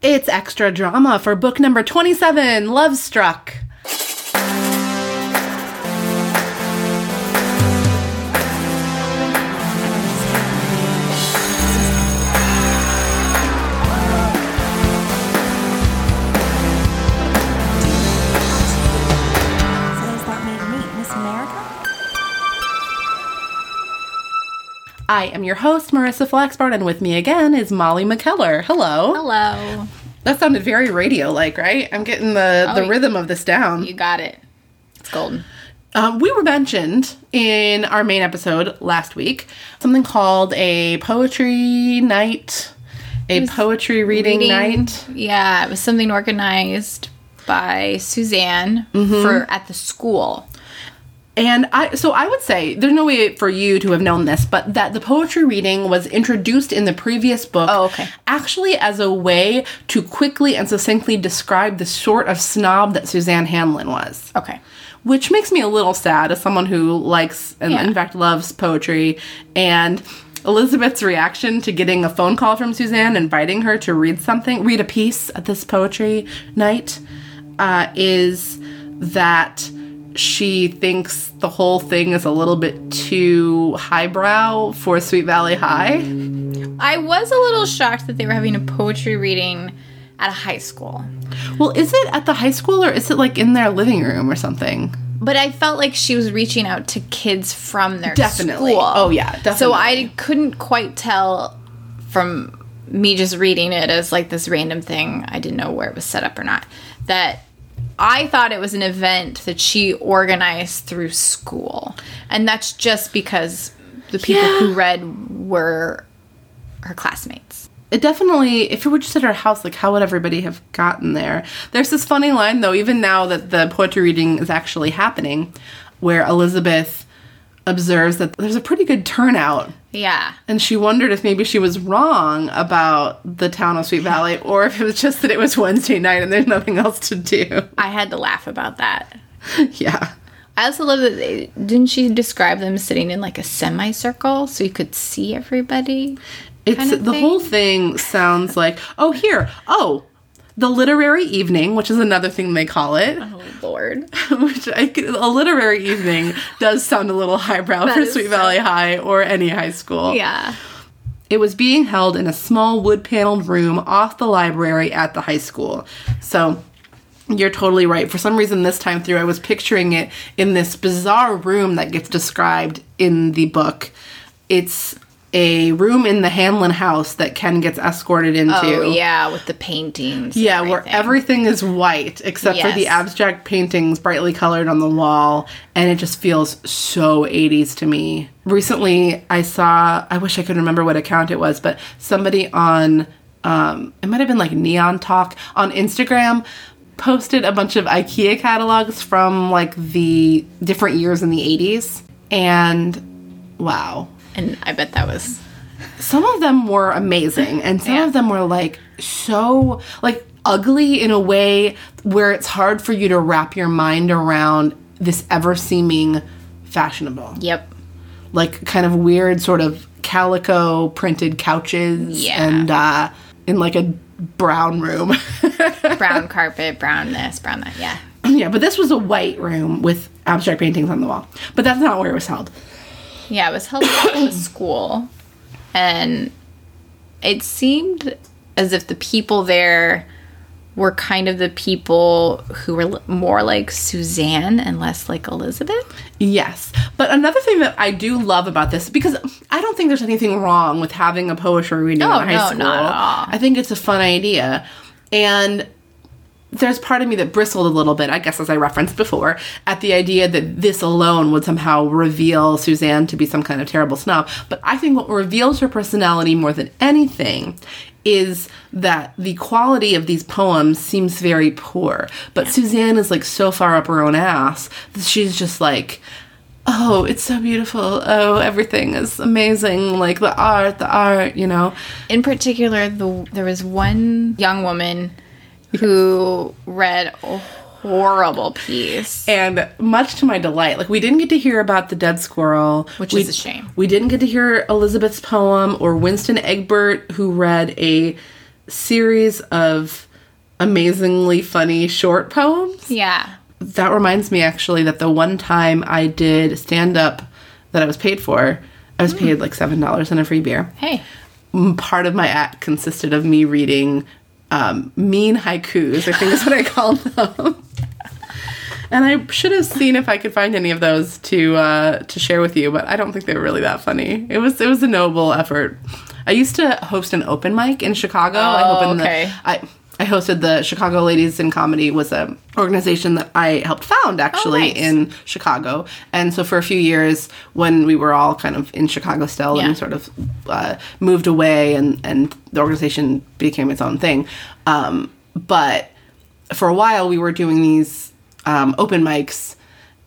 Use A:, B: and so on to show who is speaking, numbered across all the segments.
A: It's extra drama for book number 27, Love Struck. I am your host, Marissa Flaxbart, and with me again is Molly McKellar. Hello.
B: Hello.
A: That sounded very radio like, right? I'm getting the, the
B: Oh,
A: rhythm of this down.
B: You got it. It's golden.
A: Um, we were mentioned in our main episode last week something called a poetry night, a poetry reading, night.
B: Yeah, it was something organized by Suzanne
A: Mm-hmm.
B: for at the school.
A: And I, so I would say there's no way for you to have known this, but that the poetry reading was introduced in the previous book.
B: Oh, okay.
A: Actually, as a way to quickly and succinctly describe the sort of snob that Suzanne Hanlon was.
B: Okay.
A: which makes me a little sad as someone who likes and
B: Yeah.
A: in fact loves poetry and Elizabeth's reaction to getting a phone call from Suzanne inviting her to read something, read a piece at this poetry night, uh, is that she thinks the whole thing is a little bit too highbrow for Sweet Valley High.
B: I was a little shocked that they were having a poetry reading at a high school.
A: Well, is it at the high school or is it like in their living room or something?
B: But I felt like she was reaching out to kids from their
A: Definitely.
B: school.
A: Oh, yeah, definitely. So.
B: I couldn't quite tell from me just reading it as like this random thing. I didn't know where it was set up or not. That I thought it was an event that she organized through school. And that's just because the people
A: Yeah.
B: who read were her classmates.
A: it definitely if it were just at her house like how would everybody have gotten there there's this funny line though even now that the poetry reading is actually happening where elizabeth observes that there's a pretty good turnout
B: Yeah.
A: and she wondered if maybe she was wrong about the town of sweet valley or if it was just that it was wednesday night and there's nothing else to do
B: I had to laugh about that.
A: yeah
B: I also love that they didn't she describe them sitting in like a semicircle so you could see everybody.
A: it's
B: kind of
A: the
B: thing?
A: whole thing sounds like oh here oh the literary evening which is another thing they call it
B: Oh Lord.
A: which I, a literary evening does sound a little highbrow for
B: is
A: Sweet Valley High or any high school.
B: Yeah.
A: It was being held in a small wood paneled room off the library at the high school. So you're totally right. For some reason, this time through, I was picturing it in this bizarre room that gets described in the book. It's a room in the Hanlon house that Ken gets escorted into.
B: Oh yeah, with the paintings.
A: Yeah, where
B: everything.
A: everything is white except for the abstract paintings brightly colored on the wall, and it just feels so 80s to me. Recently, I saw, I wish I could remember what account it was, but somebody on, um, it might have been like Neon Talk on Instagram posted a bunch of IKEA catalogs from like the different years in the 80s, and wow
B: and I bet that was
A: some of them were amazing and some
B: Yeah.
A: of them were like so like ugly in a way where it's hard for you to wrap your mind around this ever seeming fashionable
B: Yep.
A: like kind of weird sort of calico printed couches
B: Yeah.
A: and uh in like a brown room
B: Brown carpet, brown this, brown that. Yeah.
A: yeah but this was a white room with abstract paintings on the wall but that's not where it was held
B: Yeah, it was held at the school. And it seemed as if the people there were kind of the people who were more like Suzanne and less like Elizabeth.
A: Yes. But another thing that I do love about this, because I don't think there's anything wrong with having a poetry reading
B: No,
A: in high
B: no,
A: school.
B: not at all.
A: I think it's a fun idea. And there's part of me that bristled a little bit, I guess, as I referenced before, at the idea that this alone would somehow reveal Suzanne to be some kind of terrible snob. But I think what reveals her personality more than anything is that the quality of these poems seems very poor. But Suzanne is like so far up her own ass that she's just like, oh, it's so beautiful. Oh, everything is amazing. Like the art, the art, you know.
B: In particular, the there was one young woman who read a horrible piece.
A: And much to my delight, like we didn't get to hear about the dead squirrel,
B: Which
A: we,
B: is a shame.
A: We didn't get to hear Elizabeth's poem or Winston Egbert, who read a series of amazingly funny short poems.
B: Yeah.
A: That reminds me actually that the one time I did stand up that I was paid for, I was hmm. paid like $7 and a free beer.
B: Hey.
A: part of my act consisted of me reading um, mean haikus, I think is what I called them. and I should have seen if I could find any of those to uh, to share with you, but I don't think they were really that funny. It was it was a noble effort. I used to host an open mic in Chicago. I
B: Oh,
A: opened
B: okay.
A: the I I hosted the Chicago Ladies in Comedy was a organization that I helped found actually
B: nice.
A: in Chicago. And so for a few years when we were all kind of in Chicago still
B: Yeah.
A: and sort of uh, moved away and, and the organization became its own thing. Um, but for a while we were doing these um, open mics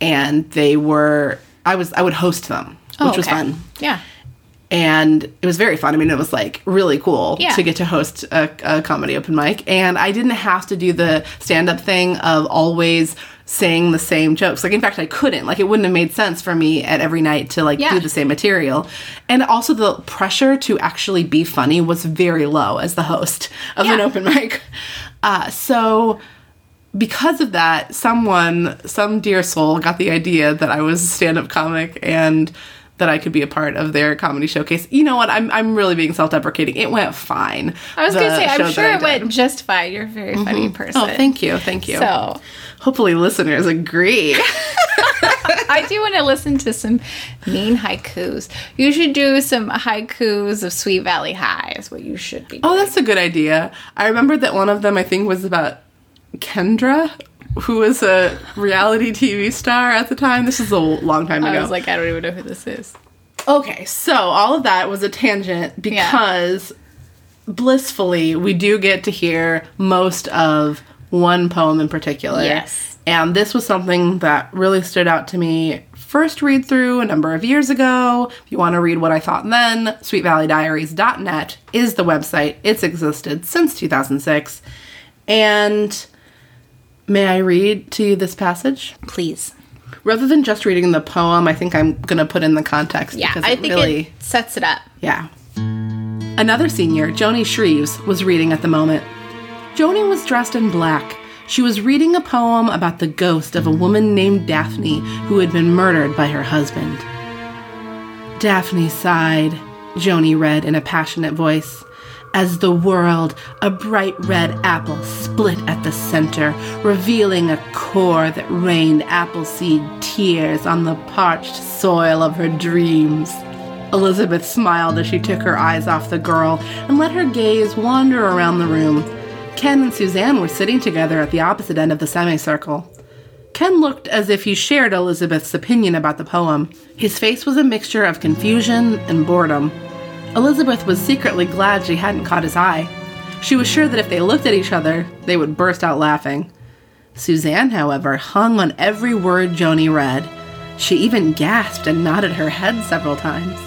A: and they were I was I would host them,
B: Oh,
A: which was
B: okay.
A: fun
B: Yeah.
A: And it was very fun. I mean, it was like really cool
B: Yeah.
A: to get to host a, a comedy open mic, and I didn't have to do the stand up thing of always saying the same jokes. Like, in fact, I couldn't. Like, it wouldn't have made sense for me at every night to like
B: Yeah.
A: do the same material. And also, the pressure to actually be funny was very low as the host of an open mic. Uh, so because of that, someone, some dear soul, got the idea that I was a stand-up comic and that I could be a part of their comedy showcase. You know what? I'm I'm really being self-deprecating. It went fine.
B: I was gonna say, I'm sure it went just fine. You're a very mm-hmm. funny oh, person.
A: Oh, thank you, thank you.
B: So
A: hopefully, listeners agree.
B: I do want to listen to some mean haikus. You should do some haikus of Sweet Valley High. Is what you should be.
A: oh, that's a good idea. I remember that one of them I think was about Kendra, who was a reality TV star at the time. This is a long time ago.
B: I was like, I don't even know who this is.
A: Okay, so all of that was a tangent because blissfully we do get to hear most of one poem in particular.
B: Yes.
A: And this was something that really stood out to me first read through a number of years ago. If you want to read what I thought then, sweetvalleydiaries.net is the website. It's existed since 2006. And may I read to you this passage?
B: Please.
A: Rather than just reading the poem, I think I'm going to put in the context
B: Yeah,
A: because
B: I
A: it
B: think
A: really
B: it sets it up.
A: yeah. Another senior, Joni Shreves, was reading at the moment. Joni was dressed in black. She was reading a poem about the ghost of a woman named Daphne who had been murdered by her husband. Daphne sighed, Joni read in a passionate voice, as the world, a bright red apple, split at the center, revealing a core that rained appleseed tears on the parched soil of her dreams. Elizabeth smiled as she took her eyes off the girl and let her gaze wander around the room. Ken and Suzanne were sitting together at the opposite end of the semicircle. Ken looked as if he shared Elizabeth's opinion about the poem. His face was a mixture of confusion and boredom. Elizabeth was secretly glad she hadn't caught his eye. She was sure that if they looked at each other, they would burst out laughing. Suzanne, however, hung on every word Joni read. She even gasped and nodded her head several times.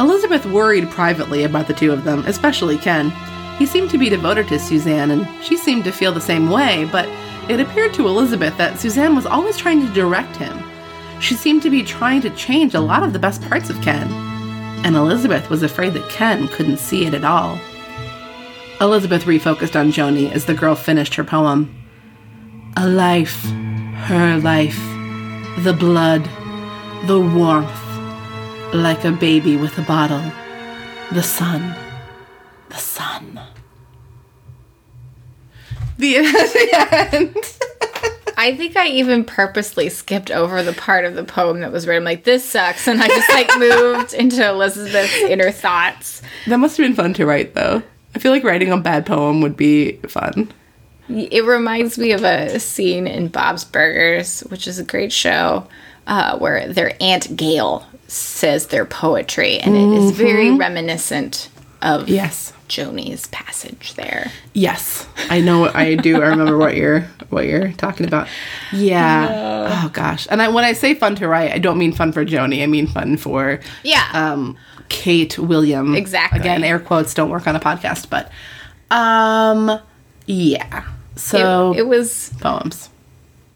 A: Elizabeth worried privately about the two of them, especially Ken. He seemed to be devoted to Suzanne, and she seemed to feel the same way, but it appeared to Elizabeth that Suzanne was always trying to direct him. She seemed to be trying to change a lot of the best parts of Ken, and Elizabeth was afraid that Ken couldn't see it at all. Elizabeth refocused on Joni as the girl finished her poem. A life, her life, the blood, the warmth, like a baby with a bottle, the sun, the sun. The, the end.
B: I think I even purposely skipped over the part of the poem that was read. I'm like, this sucks. And I just like moved into Elizabeth's inner thoughts.
A: That must have been fun to write, though. I feel like writing a bad poem would be fun.
B: It reminds me of a scene in Bob's Burgers, which is a great show, uh, where their Aunt Gayle says their poetry. And it is very reminiscent of
A: Yes.
B: Joni's passage there.
A: Yes, I know. I do. I remember what you're what you're talking about. Yeah. Oh gosh. And I, when I say fun to write, I don't mean fun for Joni. I mean fun for
B: Yeah.
A: um, Kate William.
B: Exactly.
A: Again, air quotes don't work on a podcast, but um, yeah. So
B: it, it was
A: poems.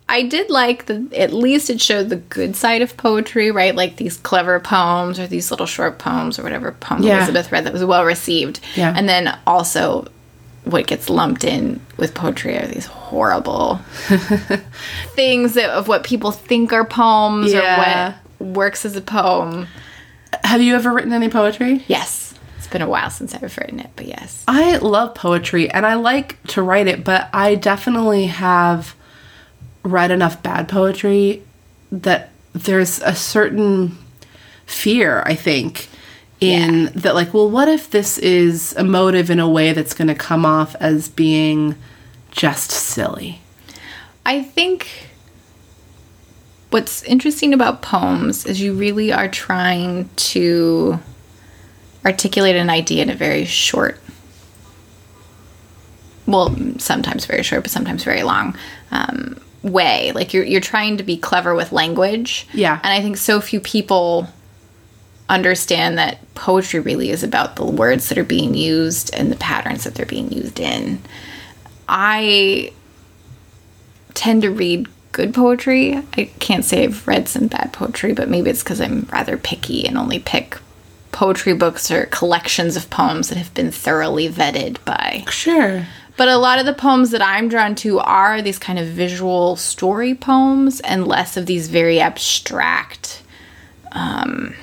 B: I did like the at least it showed the good side of poetry, right? Like these clever poems or these little short poems or whatever poem
A: Yeah.
B: Elizabeth read that was well received.
A: Yeah.
B: And then also what gets lumped in with poetry are these horrible things that, of what people think are poems
A: Yeah.
B: or what works as a poem.
A: Have you ever written any poetry?
B: Yes. It's been a while since I've written it, but yes.
A: I love poetry and I like to write it, but I definitely have read enough bad poetry that there's a certain fear, I think, in
B: Yeah.
A: that, like, well, what if this is emotive in a way that's going to come off as being just silly?
B: I think what's interesting about poems is you really are trying to articulate an idea in a very short well sometimes very short but sometimes very long um, way like you're, you're trying to be clever with language
A: Yeah.
B: and i think so few people understand that poetry really is about the words that are being used and the patterns that they're being used in i tend to read good poetry. I can't say I've read some bad poetry, but maybe it's because I'm rather picky and only pick poetry books or collections of poems that have been thoroughly vetted by.
A: Sure.
B: But a lot of the poems that I'm drawn to are these kind of visual story poems and less of these very abstract um,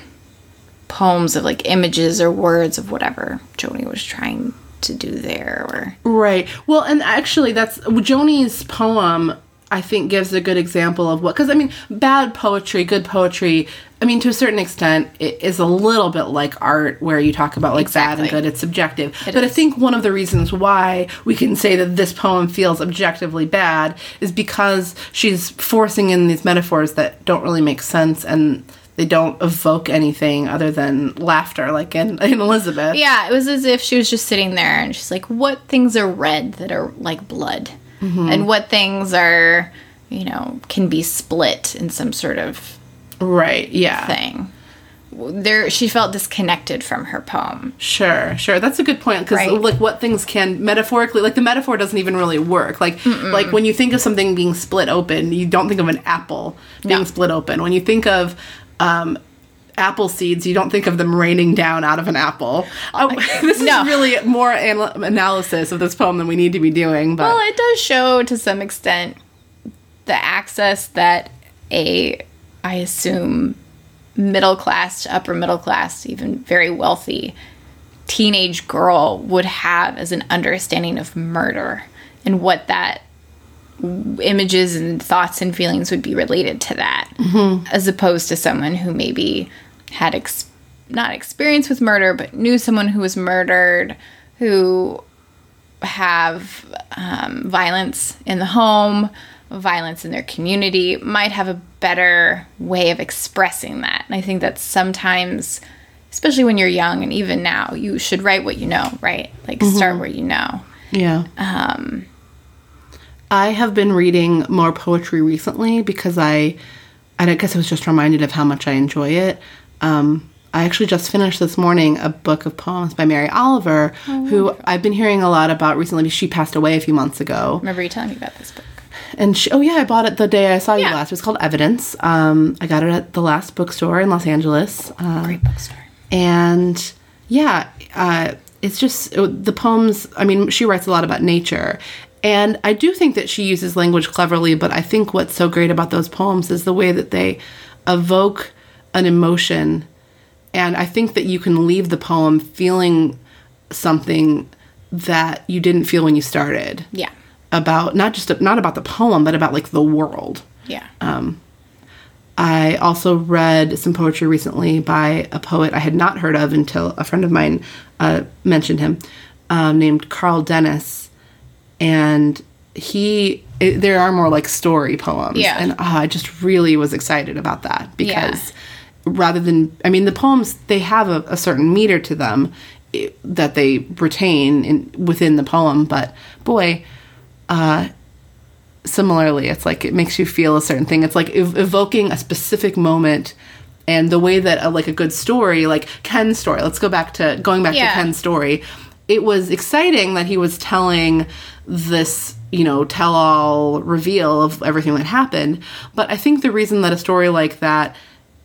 B: poems of like images or words of whatever Joni was trying to do there or
A: Right. Well, and actually, that's Joni's poem. I think gives a good example of what because I mean, bad poetry, good poetry. I mean, to a certain extent, it is a little bit like art, where you talk about like bad and good. It's subjective.
B: It
A: but I think one of the reasons why we can say that this poem feels objectively bad is because she's forcing in these metaphors that don't really make sense and they don't evoke anything other than laughter, like in, in Elizabeth.
B: Yeah, it was as if she was just sitting there and she's like, what things are red that are like blood? And what things are, you know, can be split in some sort of
A: Right. Yeah.
B: thing. There, she felt disconnected from her poem.
A: Sure, sure. That's a good point because
B: Right.
A: like what things can metaphorically like the metaphor doesn't even really work. Like like when you think of something being split open, you don't think of an apple being
B: No.
A: split open. When you think of um apple seeds, you don't think of them raining down out of an apple. Oh, this
B: No.
A: is really more anal- analysis of this poem than we need to be doing, but
B: Well, it does show to some extent the access that a, I assume, middle class to upper middle class, even very wealthy teenage girl would have as an understanding of murder and what that images and thoughts and feelings would be related to that as opposed to someone who maybe had ex- not experience with murder but knew someone who was murdered who have um, violence in the home, violence in their community, might have a better way of expressing that. And I think that sometimes, especially when you're young and even now, you should write what you know, right? Like start where you know.
A: Yeah. Um I have been reading more poetry recently because I I guess I was just reminded of how much I enjoy it. Um I actually just finished this morning a book of poems by Mary Oliver, who I've been hearing a lot about recently. She passed away a few months ago.
B: Remember you telling me about this book?
A: And she, oh yeah, I bought it the day I saw you last. It was called Evidence. Um, I got it at the last bookstore in Los Angeles. Uh,
B: Great bookstore.
A: and yeah uh, it's just it- the poems i mean she writes a lot about nature and i do think that she uses language cleverly but i think what's so great about those poems is the way that they evoke an emotion and i think that you can leave the poem feeling something that you didn't feel when you started
B: Yeah.
A: about not just not about the poem but about like the world
B: Yeah.
A: I also read some poetry recently by a poet I had not heard of until a friend of mine uh, mentioned him, um, named Carl Dennis, and he. It, there are more like story poems,
B: Yeah.
A: and ah, I just really was excited about that because rather than, I mean, the poems they have a, a certain meter to them that they retain in within the poem, but boy, similarly it's like it makes you feel a certain thing it's like ev- evoking a specific moment and the way that a, like a good story like ken's story let's go back to going back
B: Yeah.
A: to ken's story it was exciting that he was telling this, you know, tell all reveal of everything that happened. But I think the reason that a story like that,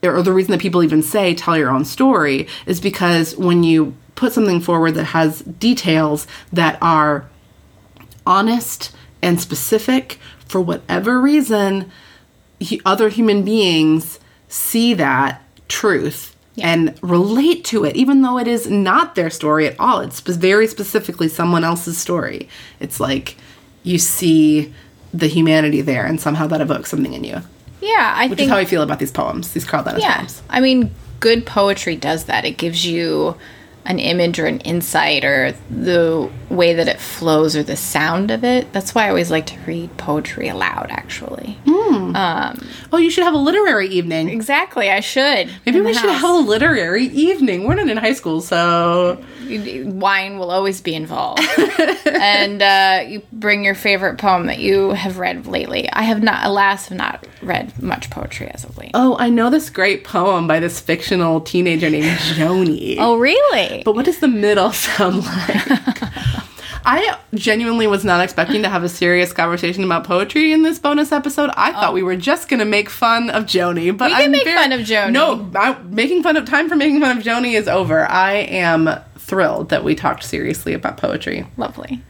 A: or the reason that people even say tell your own story, is because when you put something forward that has details that are honest and specific for whatever reason, he, other human beings see that truth and relate to it, even though it is not their story at all. It's very specifically someone else's story. It's like you see the humanity there, and somehow that evokes something in you.
B: Yeah, I
A: Which
B: think
A: is how I feel about these poems, these Carl Dennis
B: Yeah.
A: poems.
B: I mean, good poetry does that. It gives you an image or an insight or the way that it flows or the sound of it. That's why I always like to read poetry aloud, actually.
A: Oh, you should have a literary evening.
B: Exactly, I should.
A: Maybe we should
B: house.
A: have a literary evening. We're not in high school, so
B: Wine will always be involved. and uh, you bring your favorite poem that you have read lately. I have not, alas, have not read much poetry as of late.
A: Oh, I know this great poem by this fictional teenager named Joni.
B: Oh, really?
A: But what does the middle sound like? I genuinely was not expecting to have a serious conversation about poetry in this bonus episode. I thought we were just going to make fun of Joni, but
B: We can
A: I'm
B: make
A: very-
B: fun of Joni.
A: No, I, making fun of time for making fun of Joni is over. I am thrilled that we talked seriously about poetry.
B: Lovely.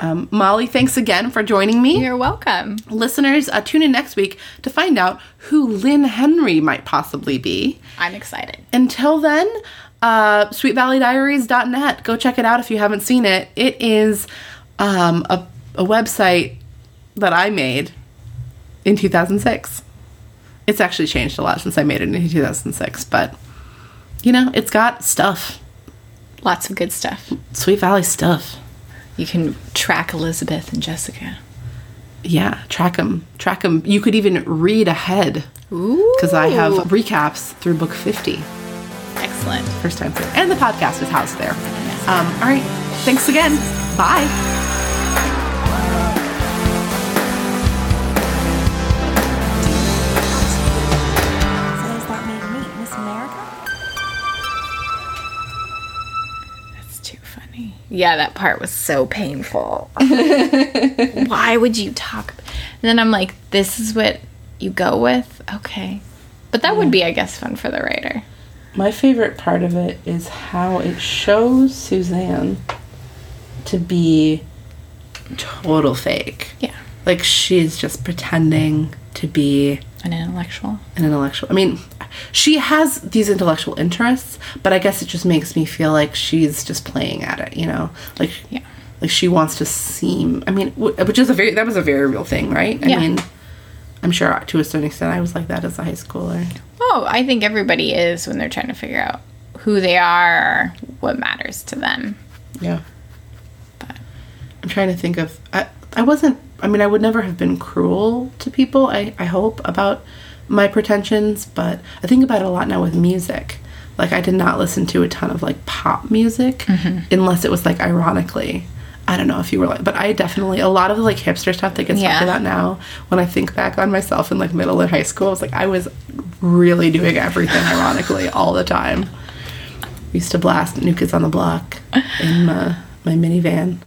A: Um, Molly, thanks again for joining me.
B: You're welcome.
A: Listeners, uh, tune in next week to find out who Lynne Henry might possibly be.
B: I'm excited.
A: Until then, uh, sweetvalleydiaries.net. Go check it out if you haven't seen it. It is um, a, a website that I made in 2006. It's actually changed a lot since I made it in 2006, but you know, it's got stuff.
B: Lots of good stuff.
A: Sweet Valley stuff.
B: You can track Elizabeth and Jessica.
A: Yeah, track them. Track them. You could even read ahead
B: Ooh.
A: because I have recaps through book 50.
B: Excellent.
A: first time through. And the podcast is housed there. Um, all right. Thanks again. Bye.
C: So that made me Miss America?
B: That's too funny. Yeah, that part was so painful. Why would you talk? And then I'm like, this is what you go with? Okay. But that would be, I guess, fun for the writer.
A: My favorite part of it is how it shows Suzanne to be total fake.
B: Yeah.
A: Like she's just pretending to be
B: An intellectual.
A: an intellectual. I mean, she has these intellectual interests, but I guess it just makes me feel like she's just playing at it, you know? Like
B: Yeah.
A: like she wants to seem i mean which is a very that was a very real thing right i
B: Yeah.
A: mean i'm sure to a certain extent i was like that as a high schooler.
B: Oh, I think everybody is when they're trying to figure out who they are or what matters to them.
A: yeah. I'm trying to think of i i wasn't i mean i would never have been cruel to people i i hope about my pretensions but i think about it a lot now with music. Like i did not listen to a ton of like pop music mm-hmm. unless it was like ironically I don't know if you were like, but I definitely a lot of the like hipster stuff that gets talked
B: Yeah.
A: about now. When I think back on myself in like middle and high school, I was like, I was really doing everything ironically all the time. Used to blast New Kids on the Block in my, my minivan.